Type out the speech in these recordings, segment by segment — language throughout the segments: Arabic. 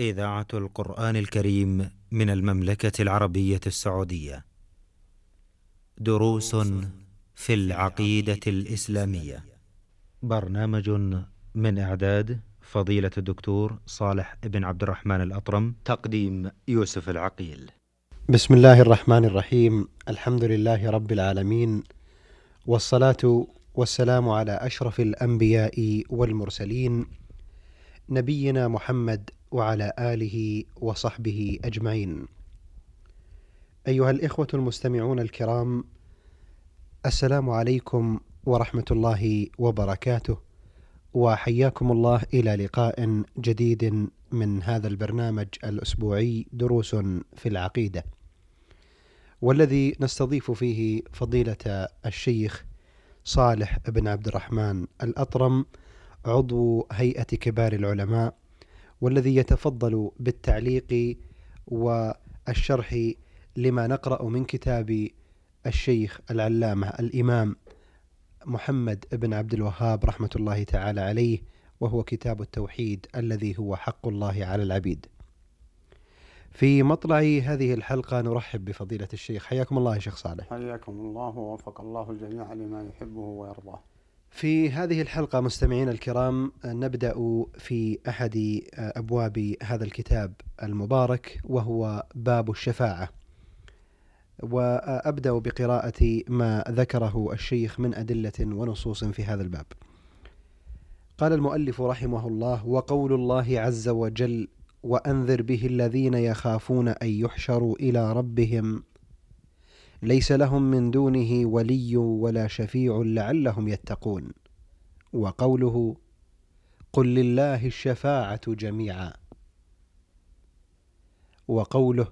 إذاعة القرآن الكريم من المملكة العربية السعودية. دروس في العقيدة الإسلامية. برنامج من إعداد فضيلة الدكتور صالح بن عبد الرحمن الأطرم، تقديم يوسف العقيل. بسم الله الرحمن الرحيم الحمد لله رب العالمين والصلاة والسلام على أشرف الأنبياء والمرسلين نبينا محمد وعلى آله وصحبه أجمعين. أيها الإخوة المستمعون الكرام السلام عليكم ورحمة الله وبركاته وحياكم الله إلى لقاء جديد من هذا البرنامج الأسبوعي دروس في العقيدة. والذي نستضيف فيه فضيلة الشيخ صالح بن عبد الرحمن الأطرم عضو هيئة كبار العلماء والذي يتفضل بالتعليق والشرح لما نقرأ من كتاب الشيخ العلامة الإمام محمد بن عبد الوهاب رحمة الله تعالى عليه وهو كتاب التوحيد الذي هو حق الله على العبيد. في مطلع هذه الحلقة نرحب بفضيلة الشيخ حياكم الله يا شيخ صالح. حياكم الله ووفق الله الجميع لما يحبه ويرضاه. في هذه الحلقة مستمعينا الكرام نبدأ في أحد أبواب هذا الكتاب المبارك وهو باب الشفاعة. وأبدأ بقراءة ما ذكره الشيخ من أدلة ونصوص في هذا الباب. قال المؤلف رحمه الله: وقول الله عز وجل: وأنذر به الذين يخافون أن يحشروا إلى ربهم ليس لهم من دونه ولي ولا شفيع لعلهم يتقون. وقوله: قل لله الشفاعة جميعا. وقوله: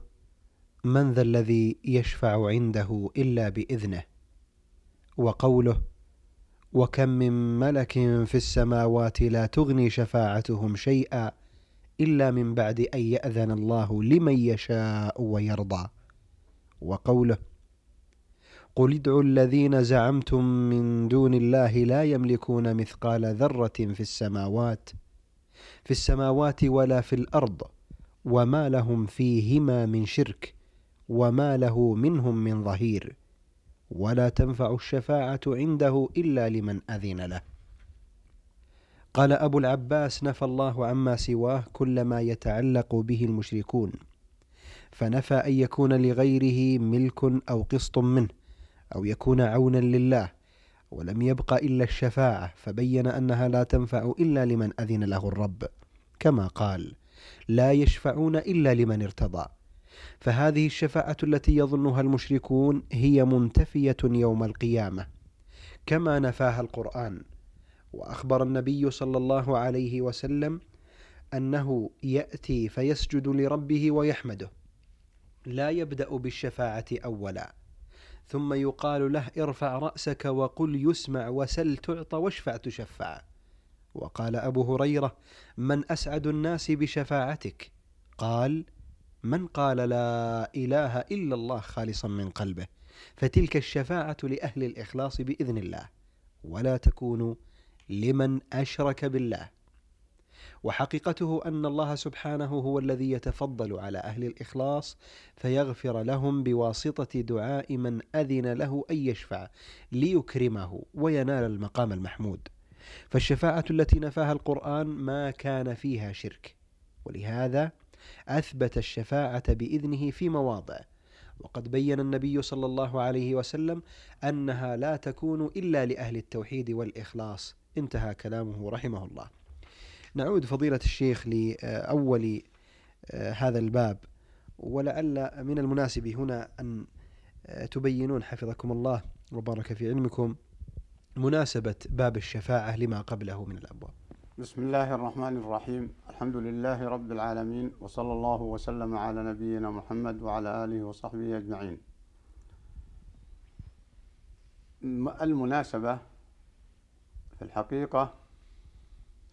من ذا الذي يشفع عنده إلا بإذنه وقوله وكم من ملك في السماوات لا تغني شفاعتهم شيئا إلا من بعد أن يأذن الله لمن يشاء ويرضى وقوله قل ادعوا الذين زعمتم من دون الله لا يملكون مثقال ذرة في السماوات في السماوات ولا في الأرض وما لهم فيهما من شرك وما له منهم من ظهير. ولا تنفع الشفاعة عنده إلا لمن أذن له. قال أبو العباس نفى الله عما سواه كل ما يتعلق به المشركون. فنفى أن يكون لغيره ملك أو قسط منه. أو يكون عونا لله ولم يبق إلا الشفاعة فبين أنها لا تنفع إلا لمن أذن له الرب. كما قال لا يشفعون إلا لمن ارتضى. فهذه الشفاعة التي يظنها المشركون هي منتفية يوم القيامة. كما نفاها القرآن. وأخبر النبي صلى الله عليه وسلم أنه يأتي فيسجد لربه ويحمده. لا يبدأ بالشفاعة أولا. ثم يقال له ارفع رأسك وقل يسمع وسل تعطى واشفع تشفع. وقال أبو هريرة من أسعد الناس بشفاعتك؟ قال من قال لا إله إلا الله خالصا من قلبه فتلك الشفاعة لأهل الإخلاص بإذن الله. ولا تكون لمن أشرك بالله. وحقيقته أن الله سبحانه هو الذي يتفضل على أهل الإخلاص فيغفر لهم بواسطة دعاء من أذن له أن يشفع ليكرمه وينال المقام المحمود. فالشفاعة التي نفاها القرآن ما كان فيها شرك ولهذا أثبت الشفاعة بإذنه في مواضع. وقد بين النبي صلى الله عليه وسلم أنها لا تكون إلا لأهل التوحيد والإخلاص. انتهى كلامه رحمه الله. نعود فضيلة الشيخ لأول هذا الباب ولعل من المناسب هنا أن تبينون حفظكم الله وبارك في علمكم مناسبة باب الشفاعة لما قبله من الأبواب. بسم الله الرحمن الرحيم. الحمد لله رب العالمين وصلى الله وسلم على نبينا محمد وعلى آله وصحبه أجمعين. المناسبة في الحقيقة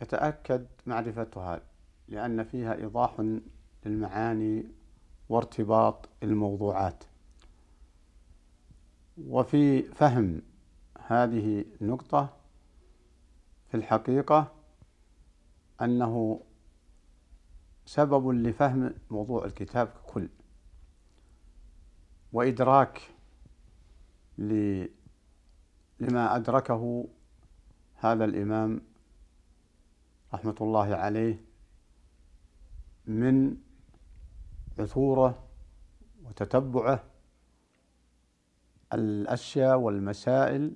يتأكد معرفتها لأن فيها إيضاح للمعاني وارتباط الموضوعات. وفي فهم هذه النقطة في الحقيقة أنه سبب لفهم موضوع الكتاب ككل وإدراك لما أدركه هذا الإمام رحمة الله عليه من عثوره وتتبعه الأشياء والمسائل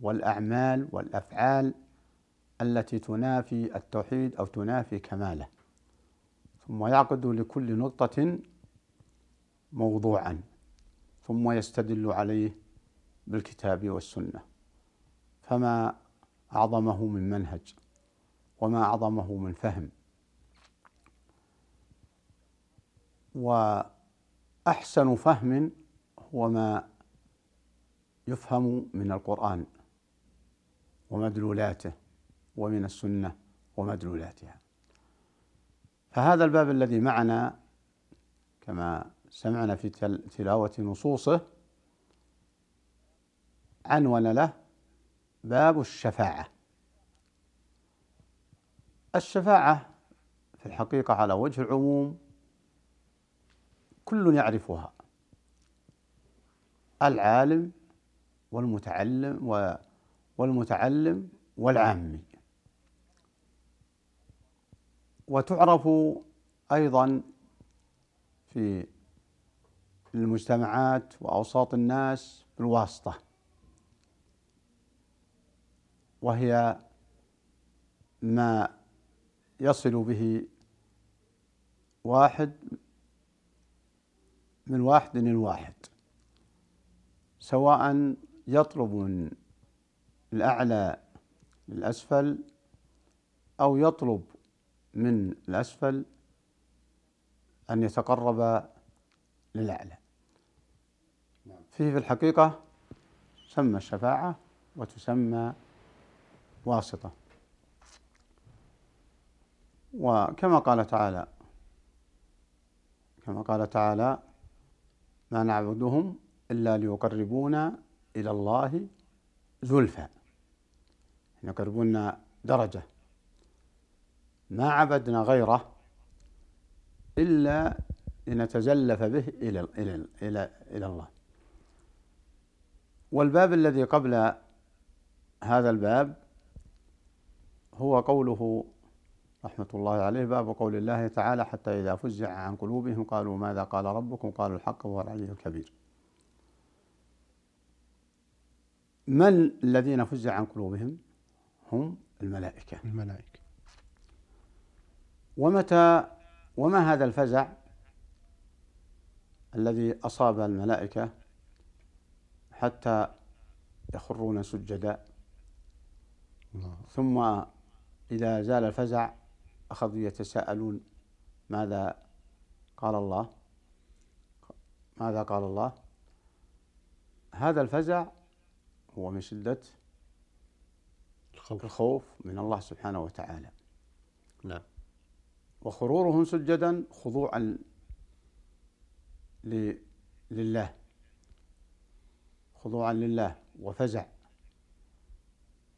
والأعمال والأفعال التي تنافي التوحيد أو تنافي كماله. ثم يعقد لكل نقطة موضوعا ثم يستدل عليه بالكتاب والسنة. فما أعظمه من منهج. وما أعظمه من فهم. وأحسن فهم هو ما يفهم من القرآن ومدلولاته ومن السنة ومدلولاتها. فهذا الباب الذي معنا كما سمعنا في تلاوة نصوصه عنون له باب الشفاعة. الشفاعة في الحقيقة على وجه العموم كل يعرفها. العالم والمتعلم والمتعلم والعامي. وتعرف أيضا في المجتمعات وأوساط الناس بالواسطة. وهي ما يصل به واحد من واحد الواحد سواء يطلب من الأعلى للأسفل أو يطلب من الأسفل أن يتقرب للأعلى. فيه في الحقيقة تسمى الشفاعة وتسمى واسطة. وكما قال تعالى كما قال تعالى ما نعبدهم إلا ليقربونا إلى الله زلفى. يقربونا درجة. ما عبدنا غيره إلا لنتزلف به إلى إلى إلى إلى الله. والباب الذي قبل هذا الباب هو قوله رحمة الله عليه. باب قول الله تعالى حتى إذا فزع عن قلوبهم قالوا ماذا قال ربكم؟ قالوا الحق وهو العلي الكبير. من الذين فزع عن قلوبهم؟ هم الملائكة. الملائكة. ومتى وما هذا الفزع الذي أصاب الملائكة حتى يخرون سجدا؟ ثم إذا زال الفزع أخذوا يتساءلون ماذا قال الله؟ ماذا قال الله؟ هذا الفزع هو من شدة الخوف, الخوف من الله سبحانه وتعالى. نعم. وخرورهم سجدا خضوعا لله. خضوعا لله وفزع.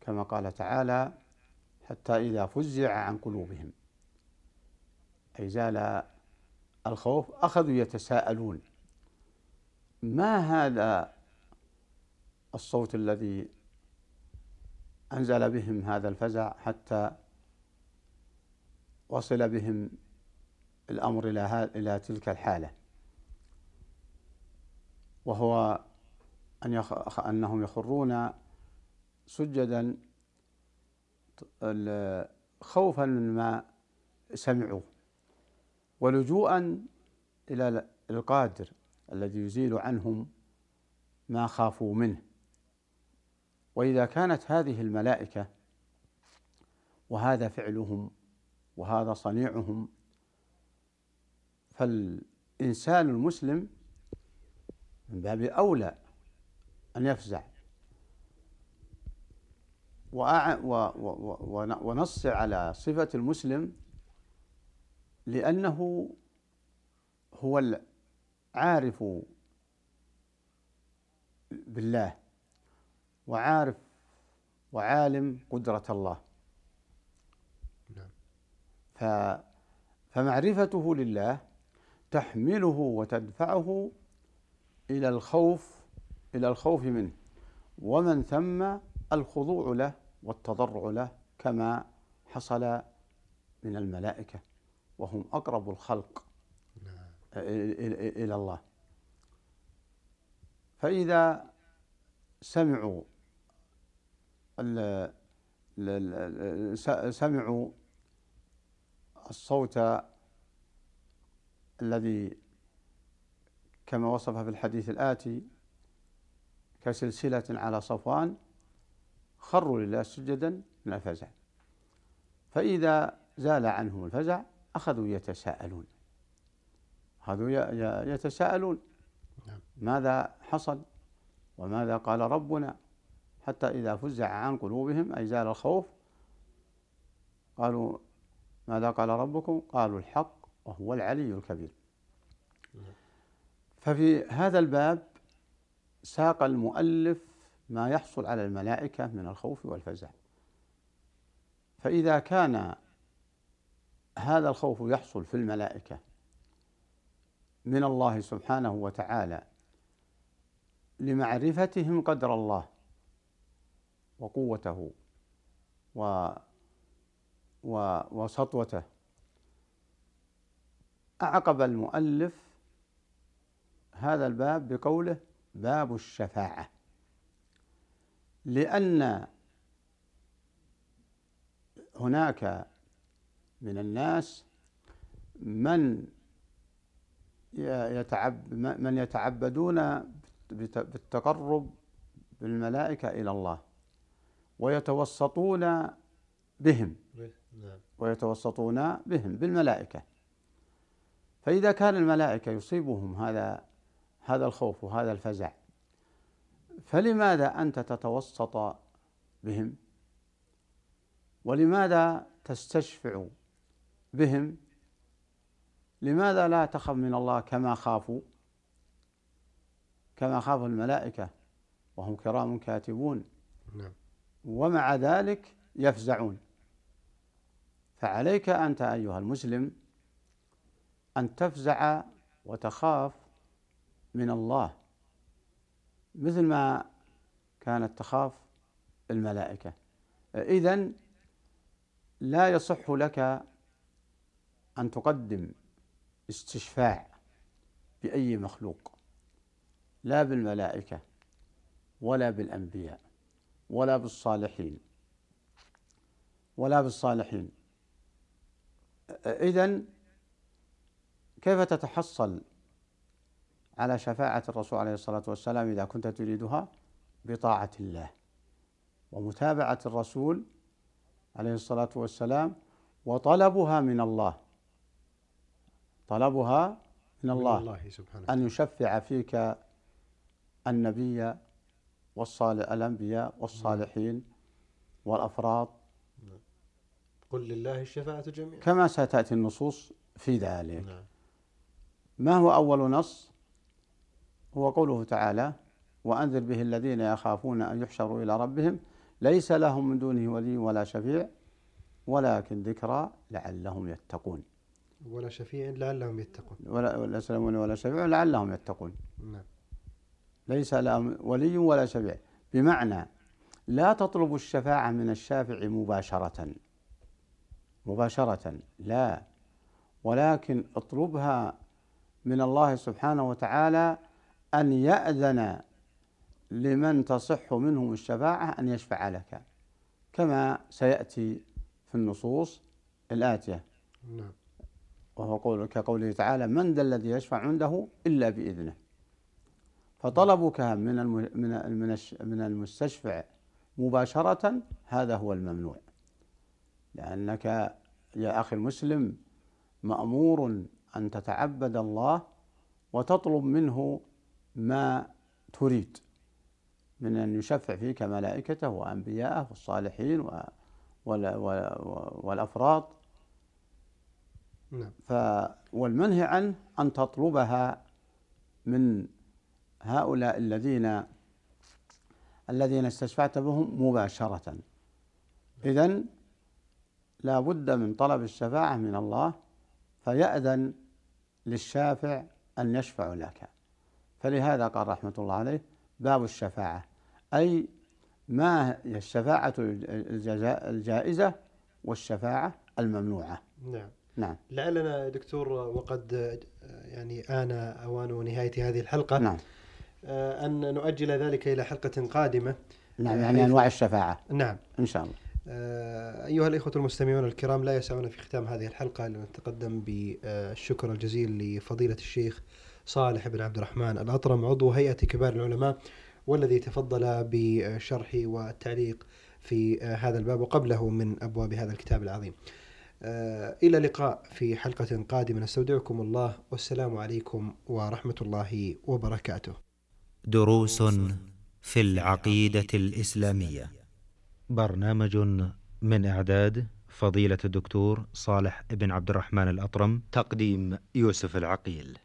كما قال تعالى حتى إذا فزع عن قلوبهم. أي زال الخوف أخذوا يتساءلون ما هذا الصوت الذي أنزل بهم هذا الفزع حتى وصل بهم الأمر إلى إلى تلك الحالة؟ وهو أن يخ... أنهم يخرون سجدا خوفا مما سمعوا. ولجوءا إلى القادر الذي يزيل عنهم ما خافوا منه. وإذا كانت هذه الملائكة وهذا فعلهم وهذا صنيعهم فالإنسان المسلم من باب أولى أن يفزع ونص على صفة المسلم لأنه هو العارف بالله وعارف وعالم قدرة الله. نعم. فمعرفته لله تحمله وتدفعه إلى الخوف إلى الخوف منه. ومن ثم الخضوع له والتضرع له كما حصل من الملائكة. وهم أقرب الخلق إلى الله. فإذا سمعوا سمعوا الصوت الذي كما وصف في الحديث الآتي كسلسلة على صفوان خروا لله سجدا من الفزع. فإذا زال عنهم الفزع أخذوا يتساءلون. أخذوا يتساءلون. نعم. ماذا حصل؟ وماذا قال ربنا؟ حتى إذا فزع عن قلوبهم أي زال الخوف قالوا ماذا قال ربكم؟ قالوا الحق وهو العلي الكبير. ففي هذا الباب ساق المؤلف ما يحصل على الملائكة من الخوف والفزع. فإذا كان هذا الخوف يحصل في الملائكة من الله سبحانه وتعالى لمعرفتهم قدر الله وقوته و وسطوته. أعقب المؤلف هذا الباب بقوله باب الشفاعة لأن هناك من الناس من يتعب من يتعبدون بالتقرب بالملائكة إلى الله ويتوسطون بهم. نعم. ويتوسطون بهم بالملائكة. فإذا كان الملائكة يصيبهم هذا هذا الخوف وهذا الفزع فلماذا أنت تتوسط بهم؟ ولماذا تستشفع بهم لماذا لا تخف من الله كما خافوا؟ كما خاف الملائكة وهم كرام كاتبون. نعم. ومع ذلك يفزعون. فعليك أنت أيها المسلم أن تفزع وتخاف من الله مثل ما كانت تخاف الملائكة. إذا لا يصح لك أن تقدم استشفاع بأي مخلوق لا بالملائكة ولا بالأنبياء ولا بالصالحين ولا بالصالحين. إذا كيف تتحصل على شفاعة الرسول عليه الصلاة والسلام إذا كنت تريدها؟ بطاعة الله ومتابعة الرسول عليه الصلاة والسلام وطلبها من الله. طلبها من الله, من الله سبحانه أن يشفع فيك النبي والصالح الأنبياء والصالحين والأفراد. قل لله الشفاعة جميعا. كما ستأتي النصوص في ذلك. نعم. ما هو أول نص؟ هو قوله تعالى وأنذر به الذين يخافون أن يحشروا إلى ربهم ليس لهم من دونه ولي ولا شفيع ولكن ذكرى لعلهم يتقون. ولا شفيع لعلهم يتقون. ولا ليس لهم ولا شفيع لعلهم يتقون. نعم. ليس لهم ولي ولا شفيع. بمعنى لا تطلب الشفاعة من الشافع مباشرة. مباشرة لا. ولكن اطلبها من الله سبحانه وتعالى أن يأذن لمن تصح منهم الشفاعة أن يشفع لك. كما سيأتي في النصوص الآتية. نعم. وهو قول كقوله تعالى من ذا الذي يشفع عنده إلا بإذنه فطلبك من من من المستشفع مباشرة هذا هو الممنوع لأنك يا أخي المسلم مأمور أن تتعبد الله وتطلب منه ما تريد من أن يشفع فيك ملائكته وأنبياءه والصالحين والأفراد نعم. ف والمنهي عنه أن تطلبها من هؤلاء الذين الذين استشفعت بهم مباشرة. إذن لا بد من طلب الشفاعة من الله فيأذن للشافع أن يشفع لك. فلهذا قال رحمة الله عليه باب الشفاعة. أي ما هي الشفاعة الجائزة والشفاعة الممنوعة. نعم. نعم. لعلنا دكتور وقد يعني آن أوان نهاية هذه الحلقة نعم. آه، أن نؤجل ذلك إلى حلقة قادمة. نعم يعني أنواع الشفاعة. نعم. إن شاء الله. آه، أيها الإخوة المستمعون الكرام لا يسعنا في ختام هذه الحلقة أن نتقدم بالشكر الجزيل لفضيلة الشيخ صالح بن عبد الرحمن الأطرم عضو هيئة كبار العلماء والذي تفضل بشرح والتعليق في هذا الباب وقبله من أبواب هذا الكتاب العظيم. آه، إلى اللقاء في حلقة قادمة. نستودعكم الله. والسلام عليكم ورحمة الله وبركاته. دروس في العقيدة الإسلامية. برنامج من إعداد فضيلة الدكتور صالح بن عبد الرحمن الأطرم. تقديم يوسف العقيل.